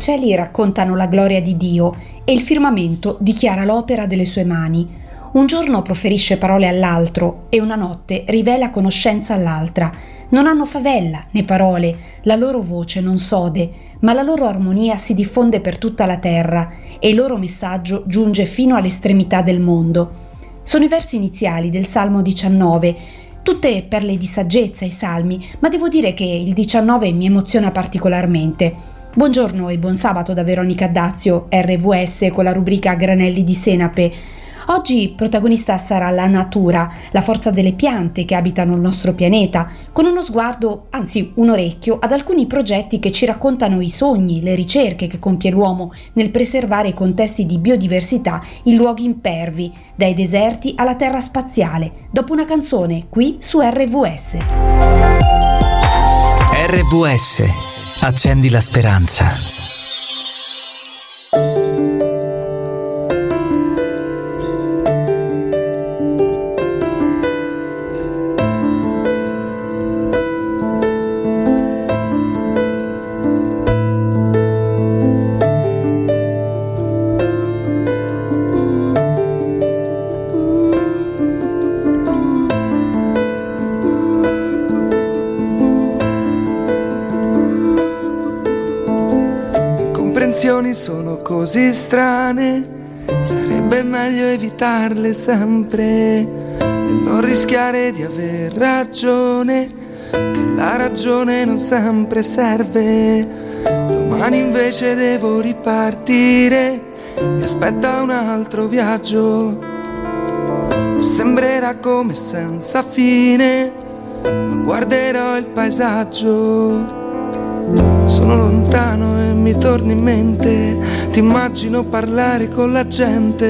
cieli raccontano la gloria di Dio e il firmamento dichiara l'opera delle sue mani. Un giorno proferisce parole all'altro e una notte rivela conoscenza all'altra. Non hanno favella né parole, la loro voce non sode, ma la loro armonia si diffonde per tutta la terra e il loro messaggio giunge fino all'estremità del mondo. Sono i versi iniziali del Salmo 19, tutte perle di saggezza i salmi, ma devo dire che il 19 mi emoziona particolarmente. Buongiorno e buon sabato da Veronica Dazio, RVS con la rubrica Granelli di Senape. Oggi protagonista sarà la natura, la forza delle piante che abitano il nostro pianeta, con uno sguardo, anzi un orecchio, ad alcuni progetti che ci raccontano i sogni, le ricerche che compie l'uomo nel preservare i contesti di biodiversità in luoghi impervi, dai deserti alla terra spaziale, dopo una canzone qui su RVS. RVS, accendi la speranza. Così strane, sarebbe meglio evitarle sempre e non rischiare di aver ragione, che la ragione non sempre serve. Domani invece devo ripartire, mi aspetta un altro viaggio. Sembrerà come senza fine, ma guarderò il paesaggio. Sono lontano e mi torni in mente, ti immagino parlare con la gente.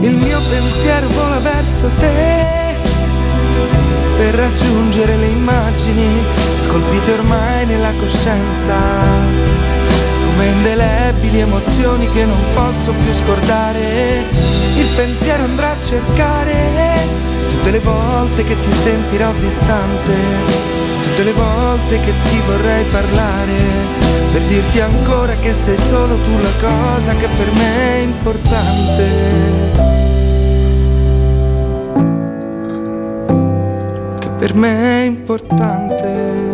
Il mio pensiero vola verso te. Per raggiungere le immagini scolpite ormai nella coscienza come indelebili emozioni che non posso più scordare. Il pensiero andrà a cercare tutte le volte che ti sentirò distante, tutte le volte che ti vorrei parlare, per dirti ancora che sei solo tu la cosa che per me è importante. Che per me è importante.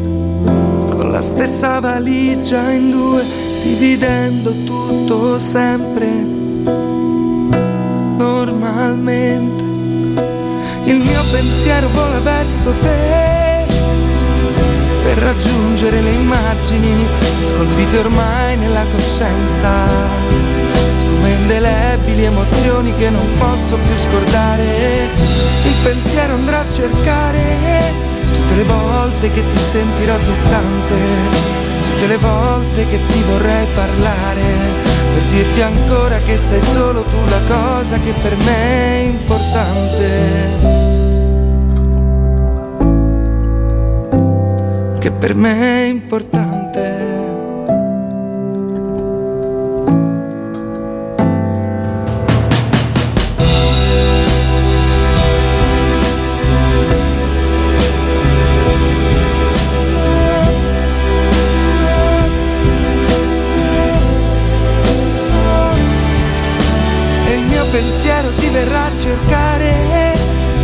la stessa valigia in due, dividendo tutto sempre, normalmente. Il mio pensiero vola verso te per raggiungere le immagini scolpite ormai nella coscienza come indelebili emozioni che non posso più scordare. Il pensiero andrà a cercare tutte le volte che ti sentirò distante, tutte le volte che ti vorrei parlare, per dirti ancora che sei solo tu la cosa che per me è importante. Che per me è importante. Pensiero ti verrà a cercare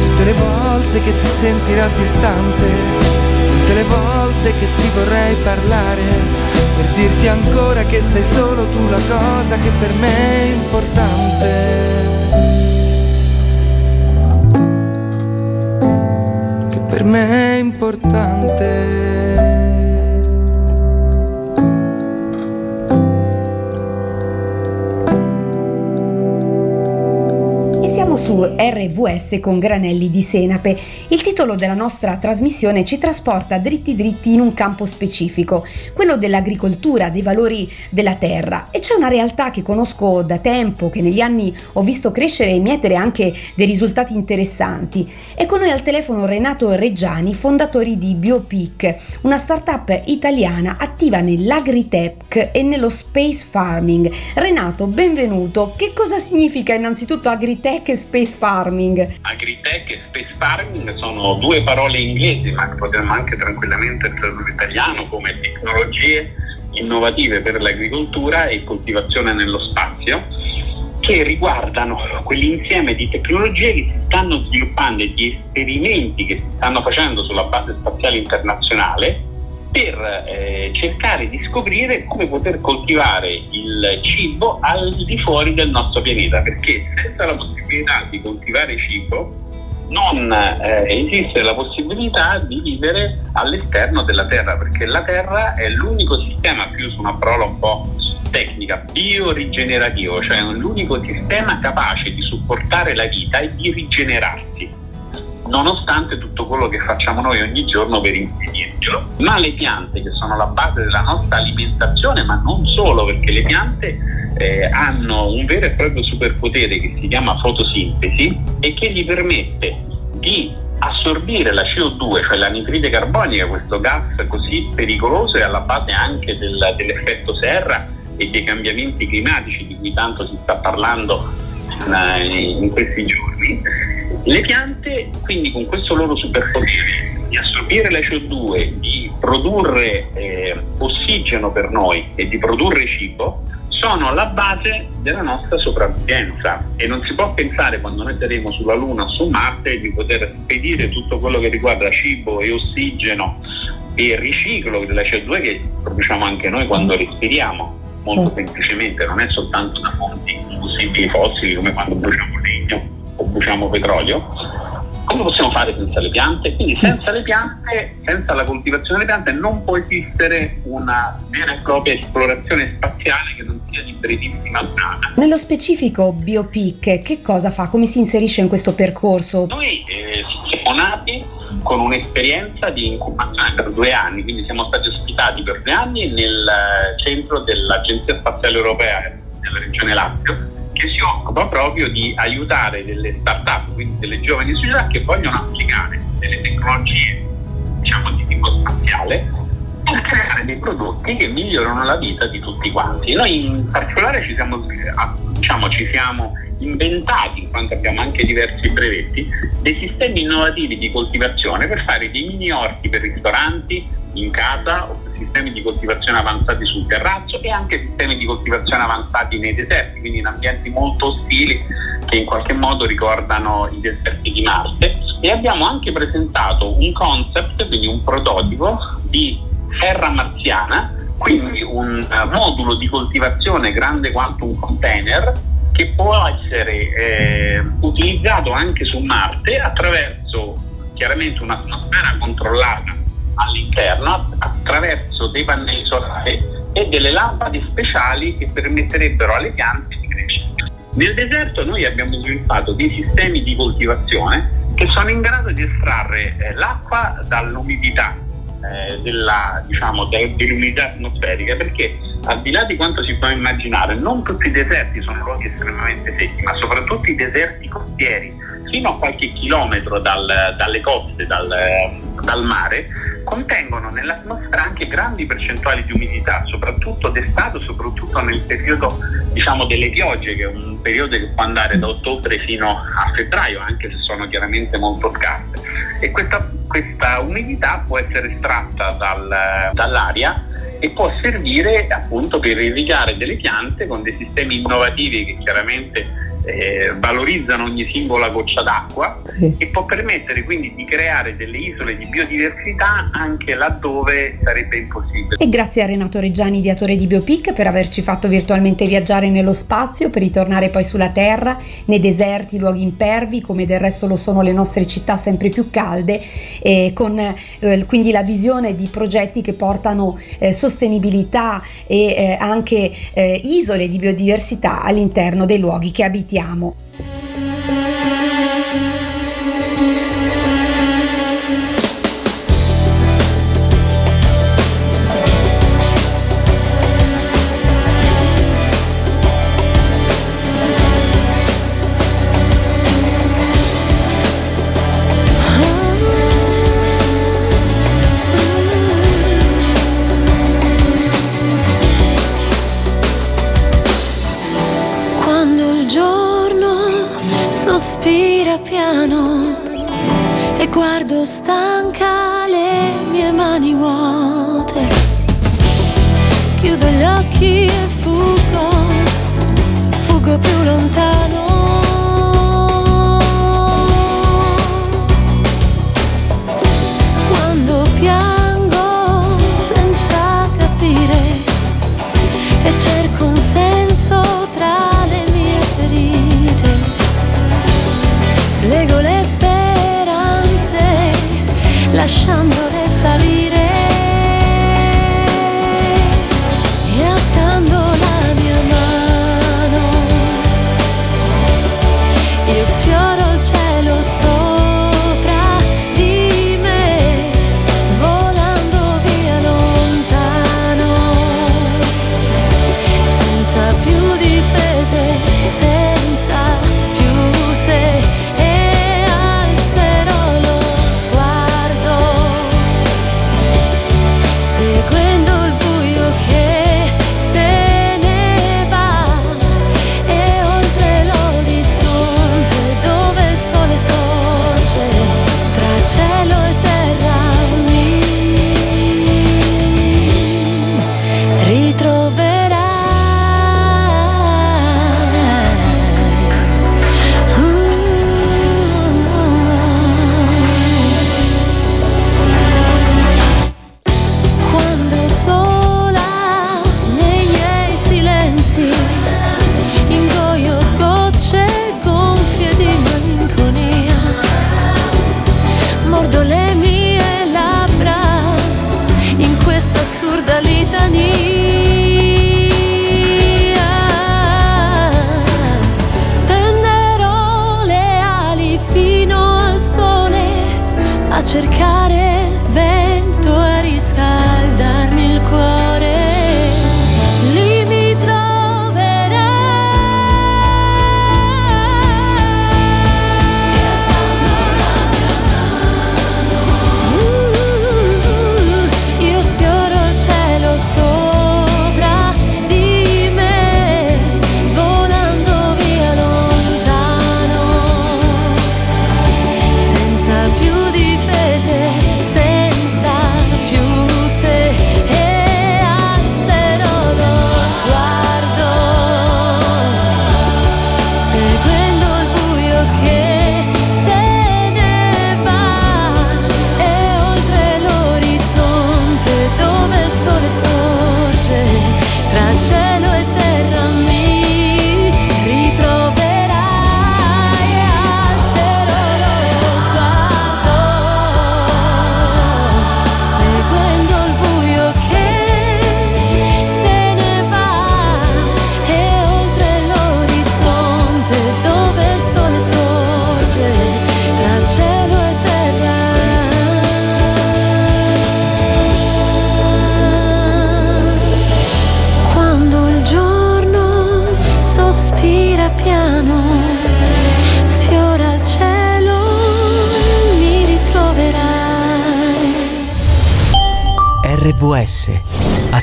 tutte le volte che ti sentirà distante, tutte le volte che ti vorrei parlare, per dirti ancora che sei solo tu la cosa che per me è importante. Che per me è importante. Su RVS con granelli di senape. Il titolo della nostra trasmissione ci trasporta dritti dritti in un campo specifico, quello dell'agricoltura, dei valori della terra. E c'è una realtà che conosco da tempo, che negli anni ho visto crescere e mietere anche dei risultati interessanti. È con noi al telefono Renato Reggiani, fondatori di BioPic, una startup italiana attiva nell'agritech e nello space farming. Renato, benvenuto. Che cosa significa innanzitutto agritech e space space farming? Agritech e space farming sono due parole inglesi, ma potremmo anche tranquillamente tradurre italiano come tecnologie innovative per l'agricoltura e coltivazione nello spazio che riguardano quell'insieme di tecnologie che si stanno sviluppando e di esperimenti che si stanno facendo sulla base spaziale internazionale per eh, cercare di scoprire come poter coltivare il cibo al di fuori del nostro pianeta, perché senza la possibilità di coltivare cibo non eh, esiste la possibilità di vivere all'esterno della Terra, perché la Terra è l'unico sistema, più su una parola un po' tecnica, biorigenerativo, cioè l'unico sistema capace di supportare la vita e di rigenerarsi nonostante tutto quello che facciamo noi ogni giorno per impedircelo. Ma le piante, che sono la base della nostra alimentazione, ma non solo, perché le piante eh, hanno un vero e proprio superpotere che si chiama fotosintesi e che gli permette di assorbire la CO2, cioè l'anitride carbonica, questo gas così pericoloso e alla base anche del, dell'effetto serra e dei cambiamenti climatici di cui tanto si sta parlando eh, in questi giorni le piante, quindi con questo loro superpotere di assorbire la CO2, di produrre eh, ossigeno per noi e di produrre cibo, sono la base della nostra sopravvivenza. E non si può pensare quando noi saremo sulla Luna o su Marte di poter spedire tutto quello che riguarda cibo e ossigeno e riciclo della CO2 che produciamo anche noi quando respiriamo, molto certo. semplicemente, non è soltanto da fonti combustibili fossili come quando bruciamo legno o bruciamo petrolio, come possiamo fare senza le piante? Quindi senza le piante, senza la coltivazione delle piante non può esistere una vera e propria esplorazione spaziale che non sia di brevissima durata. Nello specifico BioPic che cosa fa? Come si inserisce in questo percorso? Noi eh, siamo nati con un'esperienza di incubazione per due anni, quindi siamo stati ospitati per due anni nel centro dell'Agenzia Spaziale Europea della Regione Lazio che si occupa proprio di aiutare delle start-up, quindi delle giovani società che vogliono applicare delle tecnologie diciamo, di tipo spaziale per creare dei prodotti che migliorano la vita di tutti quanti. Noi in particolare ci siamo, diciamo, ci siamo inventati, in quanto abbiamo anche diversi brevetti, dei sistemi innovativi di coltivazione per fare dei mini orti per ristoranti, in casa, sistemi di coltivazione avanzati sul terrazzo e anche sistemi di coltivazione avanzati nei deserti, quindi in ambienti molto ostili che in qualche modo ricordano i deserti di Marte. E abbiamo anche presentato un concept, quindi un prototipo di terra marziana, quindi un modulo di coltivazione grande quanto un container che può essere eh, utilizzato anche su Marte attraverso chiaramente un'atmosfera controllata all'interno attraverso dei pannelli solari e delle lampade speciali che permetterebbero alle piante di crescere. Nel deserto noi abbiamo sviluppato dei sistemi di coltivazione che sono in grado di estrarre eh, l'acqua dall'umidità eh, della, diciamo, dell'umidità atmosferica perché al di là di quanto si può immaginare non tutti i deserti sono luoghi estremamente secchi ma soprattutto i deserti costieri fino a qualche chilometro dal, dalle coste, dal, dal mare contengono nell'atmosfera anche grandi percentuali di umidità, soprattutto d'estate, soprattutto nel periodo diciamo, delle piogge, che è un periodo che può andare da ottobre fino a febbraio, anche se sono chiaramente molto scarse. E questa, questa umidità può essere estratta dal, dall'aria e può servire appunto per irrigare delle piante con dei sistemi innovativi che chiaramente eh, valorizzano ogni singola goccia d'acqua sì. e può permettere quindi di creare delle isole di biodiversità anche laddove sarebbe impossibile. E grazie a Renato Reggiani, ideatore di Biopic, per averci fatto virtualmente viaggiare nello spazio, per ritornare poi sulla Terra, nei deserti, luoghi impervi, come del resto lo sono le nostre città sempre più calde, eh, con eh, quindi la visione di progetti che portano eh, sostenibilità e eh, anche eh, isole di biodiversità all'interno dei luoghi che abitiamo abitiamo. yaşam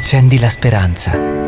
accendi la speranza.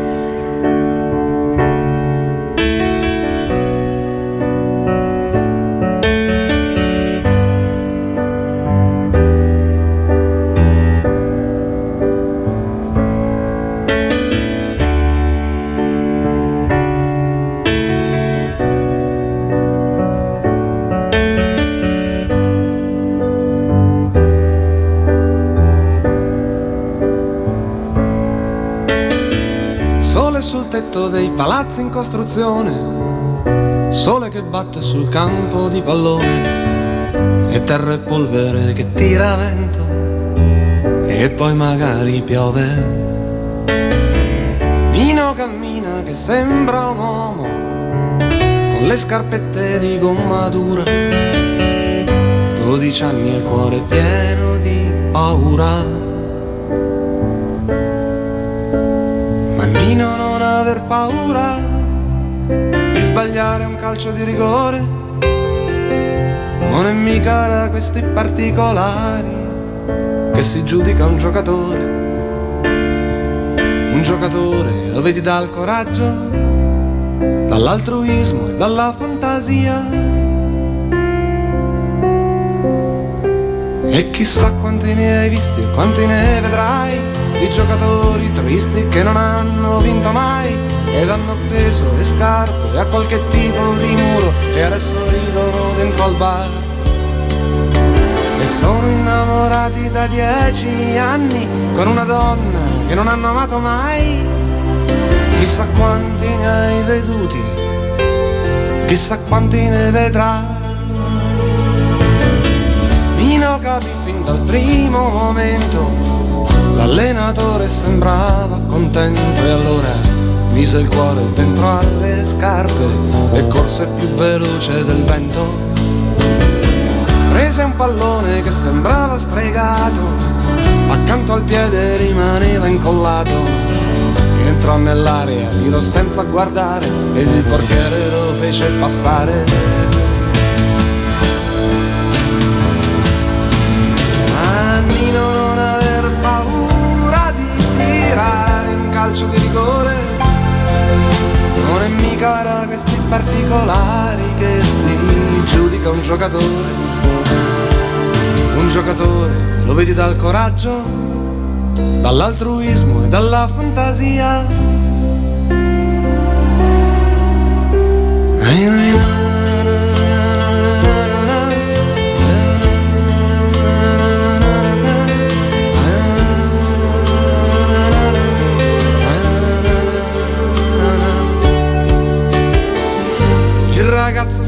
Dei palazzi in costruzione, sole che batte sul campo di pallone e terra e polvere che tira vento e poi magari piove. Nino cammina che sembra un uomo con le scarpette di gomma dura. 12 anni e il cuore pieno di paura. Paura di sbagliare un calcio di rigore. Non è mica da questi particolari che si giudica un giocatore. Un giocatore lo vedi dal coraggio, dall'altruismo e dalla fantasia. E chissà quanti ne hai visti e quanti ne vedrai di giocatori tristi che non hanno vinto mai ed hanno appeso le scarpe a qualche tipo di muro e adesso ridono dentro al bar. E sono innamorati da dieci anni con una donna che non hanno amato mai. Chissà quanti ne hai veduti, chissà quanti ne vedrai. Nino capì fin dal primo momento, l'allenatore sembrava contento e allora mise il cuore dentro alle scarpe e corse più veloce del vento prese un pallone che sembrava stregato, accanto al piede rimaneva incollato. Entrò nell'area, tirò senza guardare ed il portiere lo fece passare. Nino non aver paura di tirare un calcio di rigore, non è mica da questi particolari che si giudica un giocatore un giocatore lo vedi dal coraggio, dall'altruismo e dalla fantasia. Il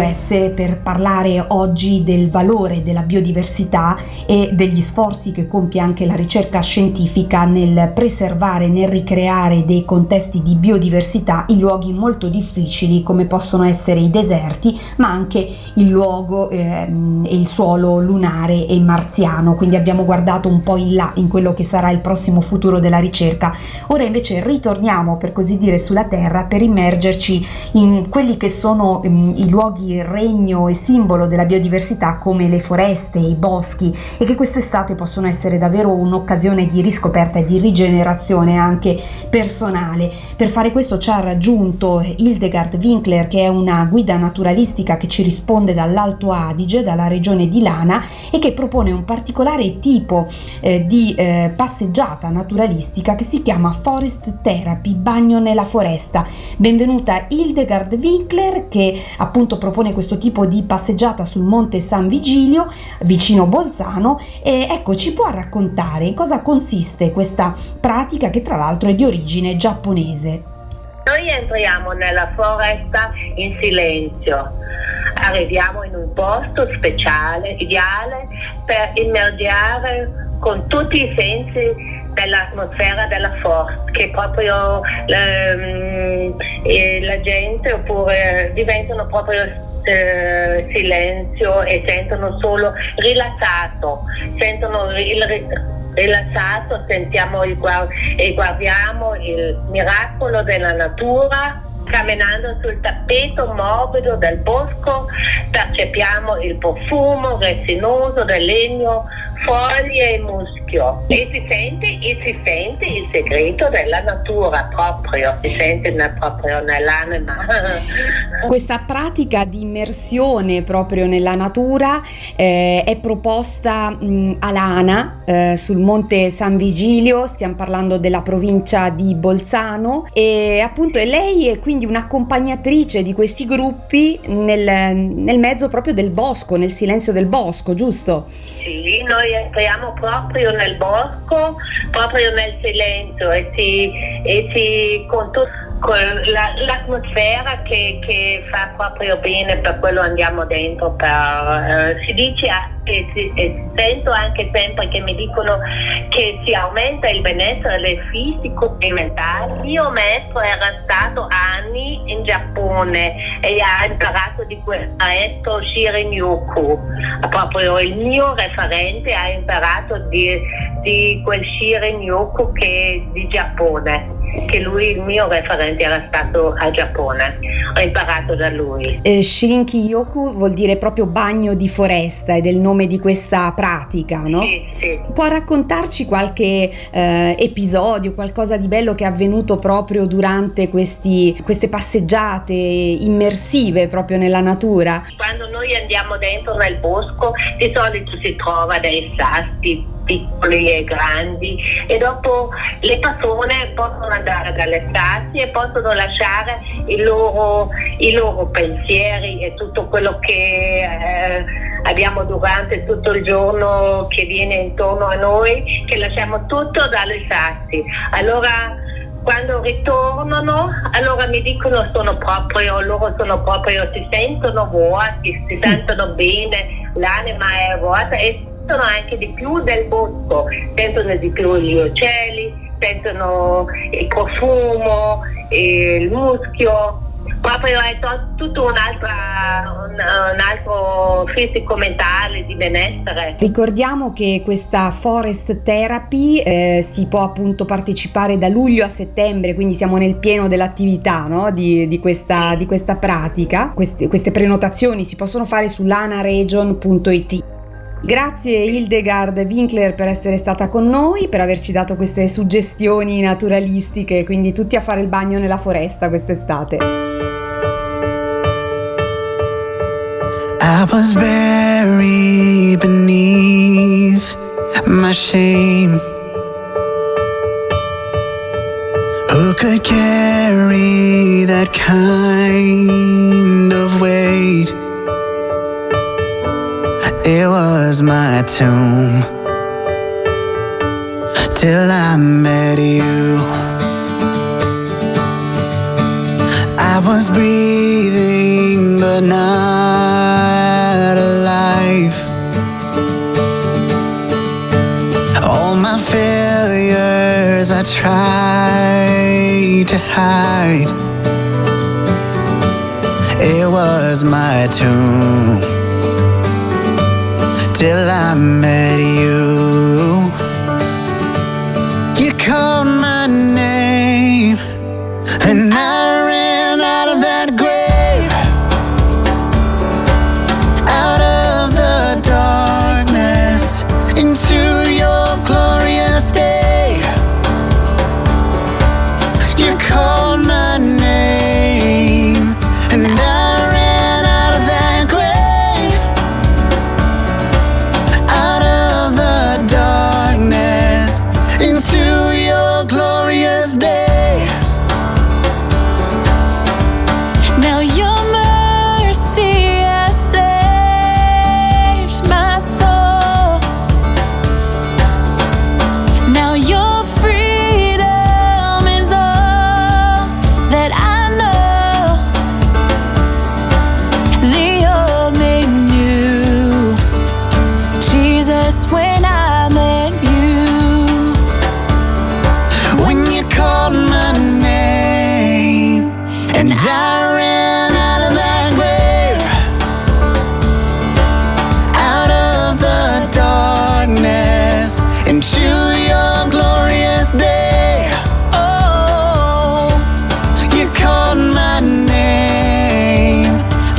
RVS per parlare oggi del valore della biodiversità e degli sforzi che compie anche la ricerca scientifica nel preservare, nel ricreare dei contesti di biodiversità in luoghi molto difficili come possono essere i deserti, ma anche il luogo eh, il suolo lunare e marziano. Quindi abbiamo guardato un po' in là in quello che sarà il prossimo futuro della ricerca. Ora invece ritorniamo per così dire sulla Terra per immergerci in quelli che sono ehm, i luoghi regno e simbolo della biodiversità come le foreste, i boschi e che quest'estate possono essere davvero un'occasione di riscoperta e di rigenerazione anche personale. Per fare questo ci ha raggiunto Hildegard Winkler che è una guida naturalistica che ci risponde dall'Alto Adige, dalla regione di Lana e che propone un particolare tipo eh, di eh, passeggiata naturalistica che si chiama Forest Therapy, bagno nella foresta. Benvenuta Hildegard Winkler che appunto propone questo tipo di passeggiata sul monte San Vigilio vicino Bolzano e ecco ci può raccontare in cosa consiste questa pratica che tra l'altro è di origine giapponese. Noi entriamo nella foresta in silenzio, arriviamo in un posto speciale, ideale per immergiare con tutti i sensi dell'atmosfera della forza, che proprio ehm, la gente oppure diventano proprio eh, silenzio e sentono solo rilassato, sentono il rilassato, sentiamo il, e guardiamo il miracolo della natura camminando sul tappeto morbido del bosco percepiamo il profumo resinoso del legno, foglie e muschio e si sente, e si sente il segreto della natura proprio, si sente proprio nell'anima. Questa pratica di immersione proprio nella natura eh, è proposta mh, a Lana eh, sul monte San Vigilio, stiamo parlando della provincia di Bolzano e appunto è lei è quindi un'accompagnatrice di questi gruppi nel, nel mezzo proprio del bosco, nel silenzio del bosco, giusto? Sì, noi entriamo proprio nel bosco, proprio nel silenzio e si, e si con tutto la, l'atmosfera che, che, fa proprio bene per quello andiamo dentro per, eh, si dice e, e, sento anche sempre che mi dicono che si aumenta il benessere fisico e mentale. Mio maestro era stato anni in Giappone e ha imparato di questo maestro Shirin Yuku proprio il mio referente ha imparato di, di quel Shirin Yuku che di Giappone che lui il mio referente era stato al Giappone, ho imparato da lui. Eh, Shirinki Yoku vuol dire proprio bagno di foresta ed è il nome di questa pratica, no? Sì, sì. Può raccontarci qualche eh, episodio, qualcosa di bello che è avvenuto proprio durante questi, queste passeggiate immersive proprio nella natura? Quando noi andiamo dentro nel bosco di solito si trova dei sassi piccoli e grandi e dopo le persone possono andare dalle stasi e possono lasciare i loro, i loro pensieri e tutto quello che eh, abbiamo durante tutto il giorno che viene intorno a noi, che lasciamo tutto dalle sassi. Allora quando ritornano, allora mi dicono sono proprio, loro sono proprio, si sentono vuoti, si sentono bene, l'anima è vuota e sentono anche di più del bosco, sentono di più gli uccelli, sentono il profumo, il muschio, proprio è tutto un, un altro fisico mentale di benessere. Ricordiamo che questa forest therapy eh, si può appunto partecipare da luglio a settembre, quindi siamo nel pieno dell'attività no? di, di, questa, di, questa, pratica. Queste, queste prenotazioni si possono fare su lanaregion.it. Grazie Hildegard Winkler per essere stata con noi, per averci dato queste suggestioni naturalistiche, quindi tutti a fare il bagno nella foresta quest'estate. I was buried beneath my shame. Who could carry that kind of weight? It was my tomb till I met you. I was breathing but not tried to hide. It was my tomb till I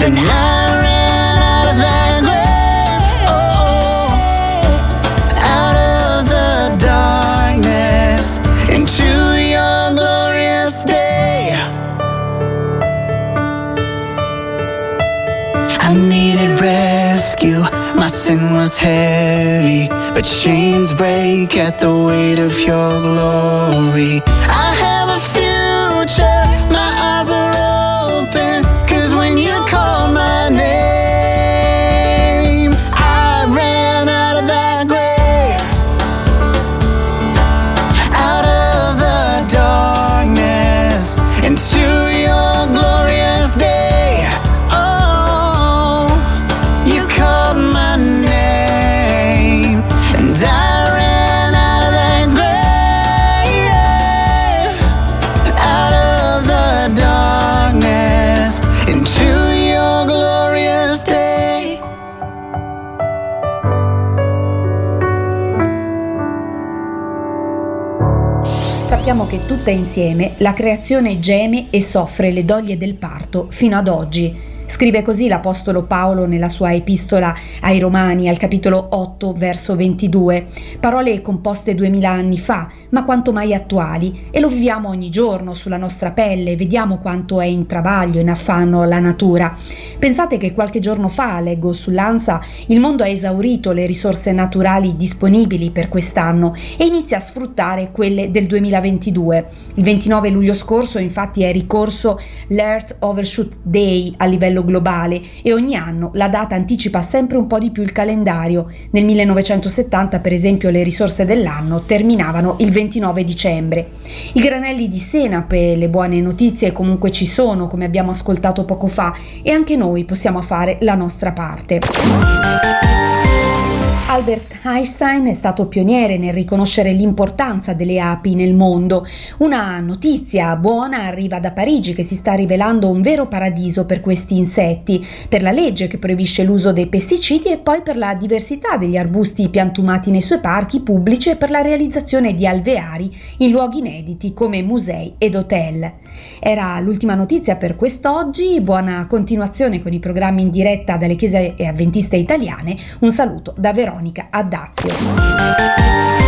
Then I ran out of that. Oh, out of the darkness into your glorious day. I needed rescue. My sin was heavy, but chains break at the weight of your glory. I have a future, tutta insieme la creazione geme e soffre le doglie del parto fino ad oggi. Scrive così l'Apostolo Paolo nella sua epistola ai Romani al capitolo 8 verso 22, parole composte duemila anni fa, ma quanto mai attuali, e lo viviamo ogni giorno sulla nostra pelle, vediamo quanto è in travaglio, in affanno la natura. Pensate che qualche giorno fa, leggo sull'ANSA, il mondo ha esaurito le risorse naturali disponibili per quest'anno e inizia a sfruttare quelle del 2022. Il 29 luglio scorso infatti è ricorso l'Earth Overshoot Day a livello globale e ogni anno la data anticipa sempre un po' di più il calendario. Nel 1970 per esempio le risorse dell'anno terminavano il 29 dicembre. I granelli di senape, le buone notizie comunque ci sono come abbiamo ascoltato poco fa e anche noi possiamo fare la nostra parte. Albert Einstein è stato pioniere nel riconoscere l'importanza delle api nel mondo. Una notizia buona arriva da Parigi che si sta rivelando un vero paradiso per questi insetti, per la legge che proibisce l'uso dei pesticidi e poi per la diversità degli arbusti piantumati nei suoi parchi pubblici e per la realizzazione di alveari in luoghi inediti come musei ed hotel. Era l'ultima notizia per quest'oggi, buona continuazione con i programmi in diretta dalle chiese avventiste italiane. Un saluto da Veronica Addazio.